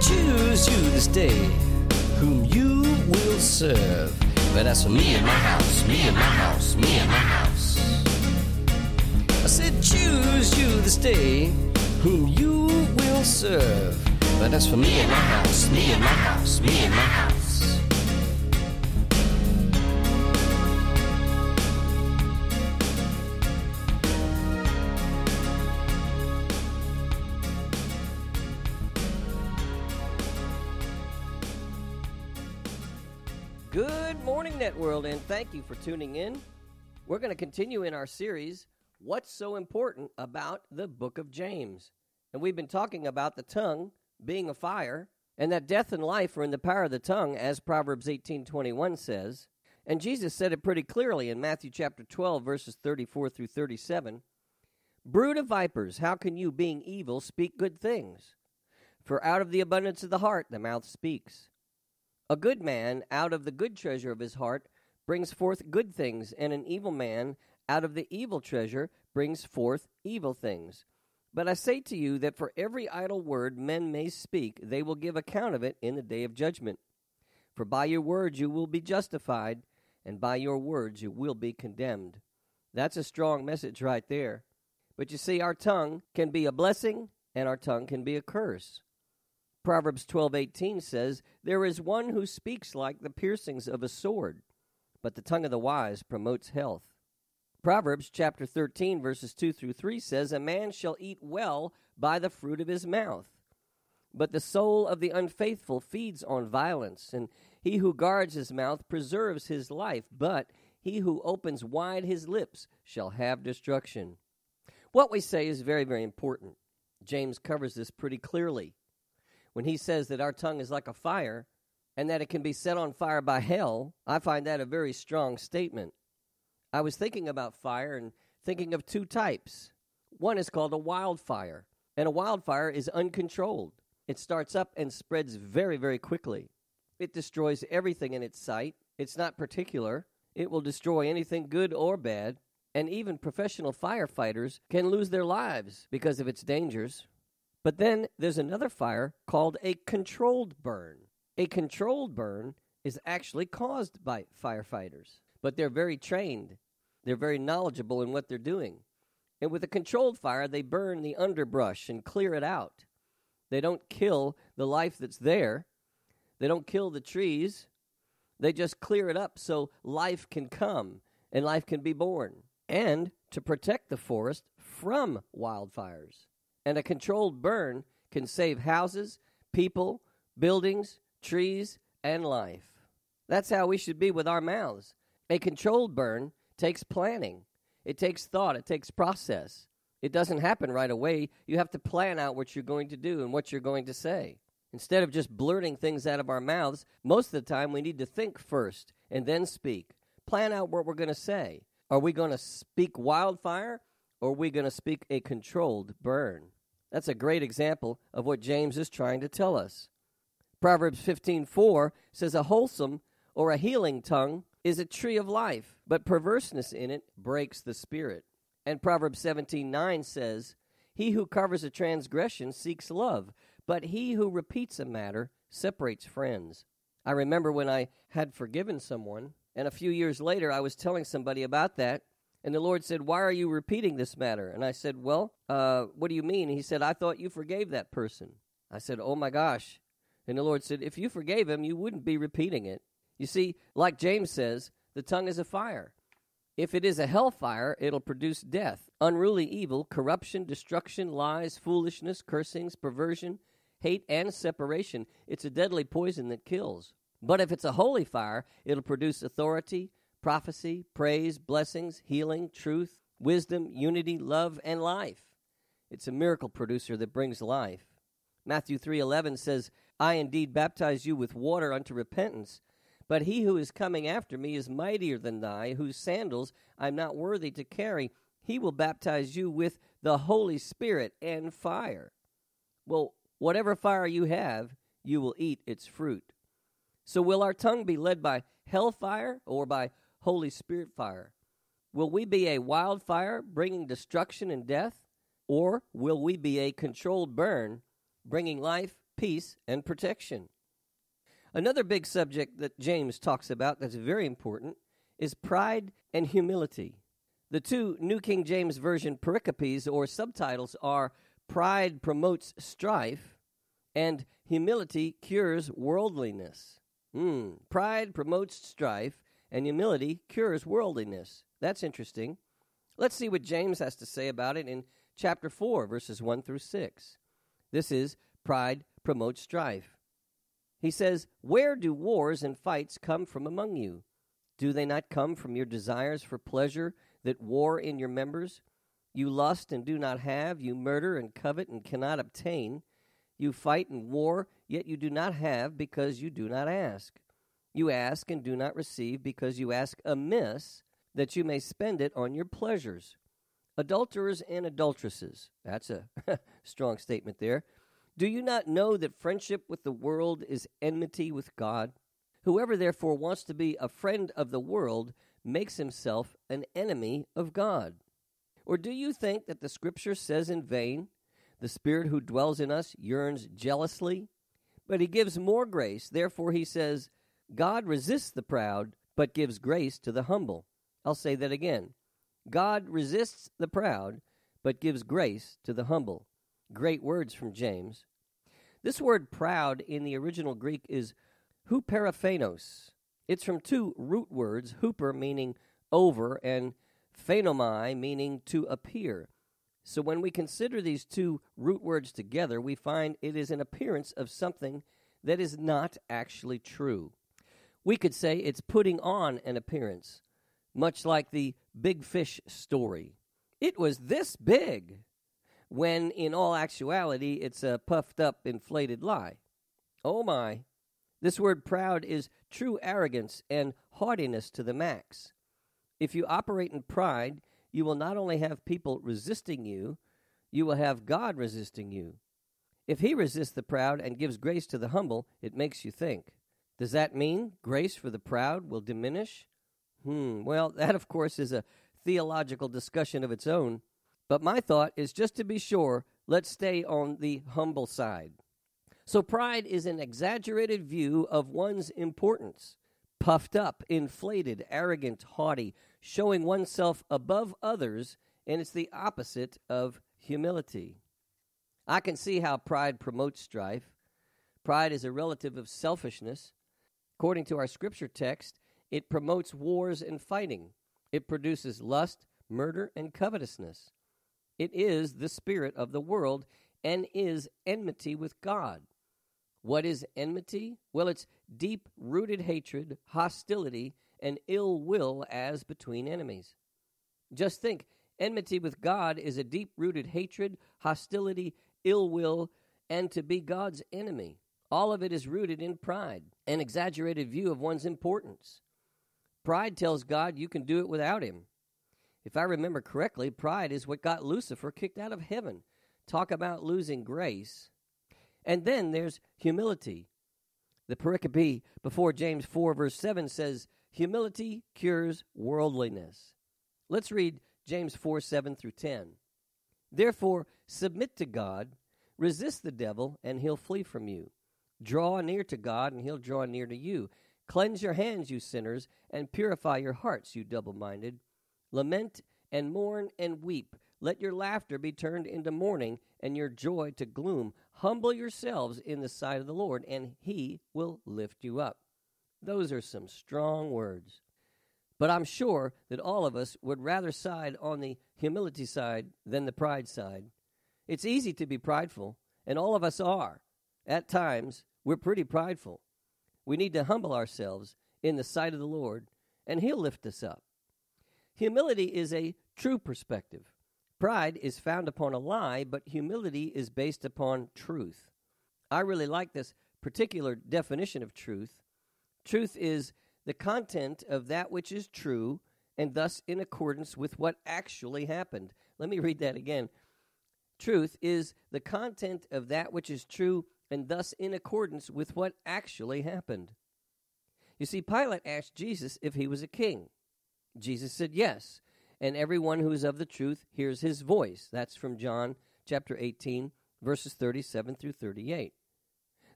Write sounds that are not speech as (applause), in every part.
Choose you this day whom you will serve. But as for me and my house, me and my house, me and my house. I said, choose you this day whom you will serve. But as for me and my house, me and my house, me and my house. Net World, and thank you for tuning in. We're going to continue in our series, What's So Important About the Book of James? And we've been talking about the tongue being a fire, and that death and life are in the power of the tongue, as Proverbs 18:21 says. And Jesus said it pretty clearly in Matthew chapter 12, verses 34 through 37. Brood of vipers, how can you, being evil, speak good things? For out of the abundance of the heart the mouth speaks. A good man out of the good treasure of his heart brings forth good things, and an evil man out of the evil treasure brings forth evil things. But I say to you that for every idle word men may speak, they will give account of it in the day of judgment. For by your words you will be justified, and by your words you will be condemned. That's a strong message right there. But you see, our tongue can be a blessing, and our tongue can be a curse. Proverbs 12:18 says, "There is one who speaks like the piercings of a sword, but the tongue of the wise promotes health." Proverbs chapter 13 verses 2 through 3 says, "A man shall eat well by the fruit of his mouth, but the soul of the unfaithful feeds on violence, and he who guards his mouth preserves his life, but he who opens wide his lips shall have destruction." What we say is very very important. James covers this pretty clearly when he says that our tongue is like a fire and that it can be set on fire by hell, I find that a very strong statement. I was thinking about fire and thinking of two types. One is called a wildfire, and a wildfire is uncontrolled. It starts up and spreads very, very quickly. It destroys everything in its sight. It's not particular. It will destroy anything good or bad. And even professional firefighters can lose their lives because of its dangers. But then there's another fire called a controlled burn. A controlled burn is actually caused by firefighters, but they're very trained. They're very knowledgeable in what they're doing. And with a controlled fire, they burn the underbrush and clear it out. They don't kill the life that's there. They don't kill the trees. They just clear it up so life can come and life can be born. And to protect the forest from wildfires. And a controlled burn can save houses, people, buildings, trees, and life. That's how we should be with our mouths. A controlled burn takes planning, it takes thought, it takes process. It doesn't happen right away. You have to plan out what you're going to do and what you're going to say. Instead of just blurting things out of our mouths, most of the time we need to think first and then speak. Plan out what we're going to say. Are we going to speak wildfire or are we going to speak a controlled burn? That's a great example of what James is trying to tell us. Proverbs 15:4 says a wholesome or a healing tongue is a tree of life, but perverseness in it breaks the spirit. And Proverbs 17:9 says, "He who covers a transgression seeks love, but he who repeats a matter separates friends." I remember when I had forgiven someone, and a few years later I was telling somebody about that, and the Lord said, Why are you repeating this matter? And I said, Well, uh, what do you mean? he said, I thought you forgave that person. I said, Oh my gosh. And the Lord said, If you forgave him, you wouldn't be repeating it. You see, like James says, the tongue is a fire. If it is a hellfire, it'll produce death, unruly evil, corruption, destruction, lies, foolishness, cursings, perversion, hate, and separation. It's a deadly poison that kills. But if it's a holy fire, it'll produce authority, prophecy, praise, blessings, healing, truth, wisdom, unity, love, and life. It's a miracle producer that brings life. Matthew 3:11 says, I indeed baptize you with water unto repentance, but he who is coming after me is mightier than I, whose sandals I am not worthy to carry. He will baptize you with the Holy Spirit and fire. Well, whatever fire you have, you will eat its fruit. So, will our tongue be led by hellfire or by Holy Spirit fire? Will we be a wildfire bringing destruction and death? Or will we be a controlled burn bringing life, peace, and protection? Another big subject that James talks about that's very important is pride and humility. The two New King James Version pericopes or subtitles are Pride promotes strife and Humility cures worldliness. Mm, pride promotes strife and humility cures worldliness. That's interesting. Let's see what James has to say about it in chapter 4, verses 1 through 6. This is Pride promotes strife. He says, Where do wars and fights come from among you? Do they not come from your desires for pleasure that war in your members? You lust and do not have, you murder and covet and cannot obtain. You fight and war, yet you do not have because you do not ask. You ask and do not receive because you ask amiss, that you may spend it on your pleasures. Adulterers and adulteresses. That's a (laughs) strong statement there. Do you not know that friendship with the world is enmity with God? Whoever therefore wants to be a friend of the world makes himself an enemy of God. Or do you think that the Scripture says in vain, The Spirit who dwells in us yearns jealously? But he gives more grace. Therefore, he says, God resists the proud, but gives grace to the humble. I'll say that again. God resists the proud, but gives grace to the humble. Great words from James. This word proud in the original Greek is huperaphanos. It's from two root words, huper meaning over and phenomai meaning to appear. So when we consider these two root words together, we find it is an appearance of something that is not actually true. We could say it's putting on an appearance, much like the big fish story. It was this big, when in all actuality it's a puffed up, inflated lie. Oh my. This word proud is true arrogance and haughtiness to the max. If you operate in pride, you will not only have people resisting you, you will have God resisting you. If He resists the proud and gives grace to the humble, it makes you think. Does that mean grace for the proud will diminish? Hmm, well, (laughs) that of course is a theological discussion of its own. But my thought is just to be sure, let's stay on the humble side. So, pride is an exaggerated view of one's importance, puffed up, inflated, arrogant, haughty, showing oneself above others, and it's the opposite of humility. I can see how pride promotes strife. Pride is a relative of selfishness. According to our scripture text, it promotes wars and fighting. It produces lust, murder, and covetousness. It is the spirit of the world and is enmity with God. What is enmity? Well, it's deep rooted hatred, hostility, and ill will as between enemies. Just think enmity with God is a deep rooted hatred, hostility, ill will, and to be God's enemy. All of it is rooted in pride, an exaggerated view of one's importance. Pride tells God you can do it without him. If I remember correctly, pride is what got Lucifer kicked out of heaven. Talk about losing grace. And then there's humility. The pericope before James 4, verse 7 says, Humility cures worldliness. Let's read James 4 7 through 10. Therefore, submit to God, resist the devil, and he'll flee from you. Draw near to God, and he'll draw near to you. Cleanse your hands, you sinners, and purify your hearts, you double minded. Lament and mourn and weep. Let your laughter be turned into mourning, and your joy to gloom. Humble yourselves in the sight of the Lord, and he will lift you up. Those are some strong words. But I'm sure that all of us would rather side on the humility side than the pride side. It's easy to be prideful, and all of us are. At times, we're pretty prideful. We need to humble ourselves in the sight of the Lord, and He'll lift us up. Humility is a true perspective. Pride is found upon a lie, but humility is based upon truth. I really like this particular definition of truth, truth is the content of that which is true and thus in accordance with what actually happened. Let me read that again. Truth is the content of that which is true and thus in accordance with what actually happened. You see, Pilate asked Jesus if he was a king. Jesus said yes, and everyone who is of the truth hears his voice. That's from John chapter 18, verses 37 through 38.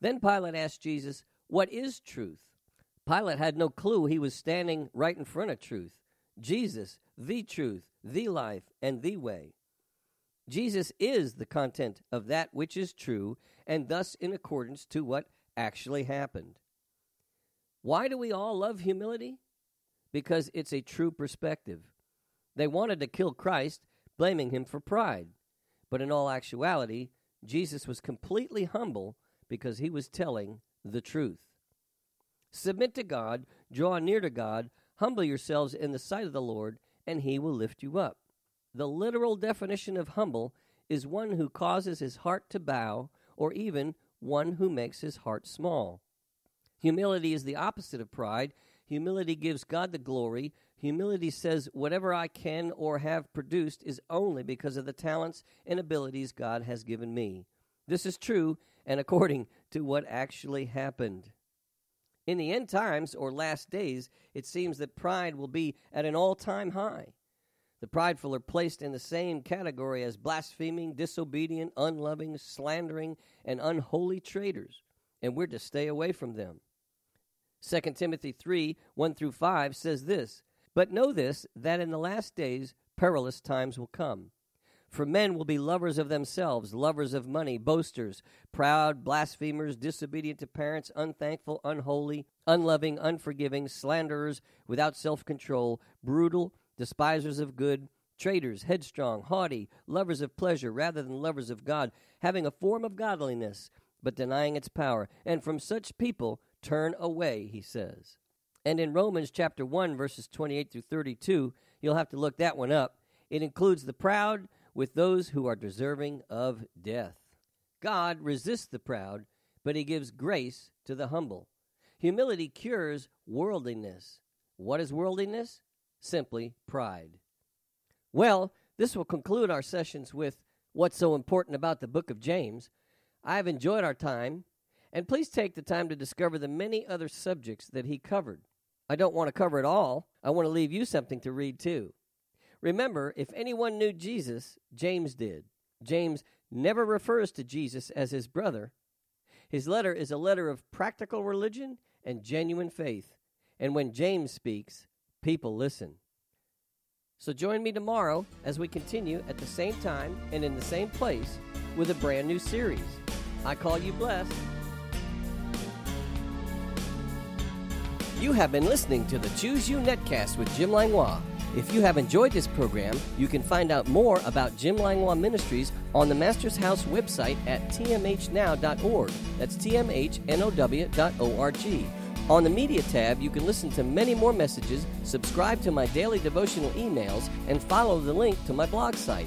Then Pilate asked Jesus, What is truth? Pilate had no clue he was standing right in front of truth. Jesus, the truth, the life, and the way. Jesus is the content of that which is true, and thus in accordance to what actually happened. Why do we all love humility? Because it's a true perspective. They wanted to kill Christ, blaming him for pride. But in all actuality, Jesus was completely humble because he was telling the truth. Submit to God, draw near to God, humble yourselves in the sight of the Lord, and he will lift you up. The literal definition of humble is one who causes his heart to bow, or even one who makes his heart small. Humility is the opposite of pride. Humility gives God the glory. Humility says, Whatever I can or have produced is only because of the talents and abilities God has given me. This is true and according to what actually happened. In the end times or last days, it seems that pride will be at an all time high. The prideful are placed in the same category as blaspheming, disobedient, unloving, slandering, and unholy traitors, and we're to stay away from them. 2 Timothy 3 1 through 5 says this But know this, that in the last days perilous times will come. For men will be lovers of themselves, lovers of money, boasters, proud, blasphemers, disobedient to parents, unthankful, unholy, unloving, unforgiving, slanderers, without self control, brutal despisers of good, traitors, headstrong, haughty, lovers of pleasure rather than lovers of God, having a form of godliness, but denying its power. And from such people turn away, he says. And in Romans chapter 1, verses 28 through 32, you'll have to look that one up. It includes the proud with those who are deserving of death. God resists the proud, but he gives grace to the humble. Humility cures worldliness. What is worldliness? Simply pride. Well, this will conclude our sessions with what's so important about the book of James. I've enjoyed our time, and please take the time to discover the many other subjects that he covered. I don't want to cover it all, I want to leave you something to read too. Remember, if anyone knew Jesus, James did. James never refers to Jesus as his brother. His letter is a letter of practical religion and genuine faith. And when James speaks, people listen. So join me tomorrow as we continue at the same time and in the same place with a brand new series. I call you blessed. You have been listening to the Choose You Netcast with Jim Langlois. If you have enjoyed this program, you can find out more about Jim Langlois Ministries on the Master's House website at tmhnow.org. That's tmhnow.org. On the Media tab, you can listen to many more messages, subscribe to my daily devotional emails, and follow the link to my blog site.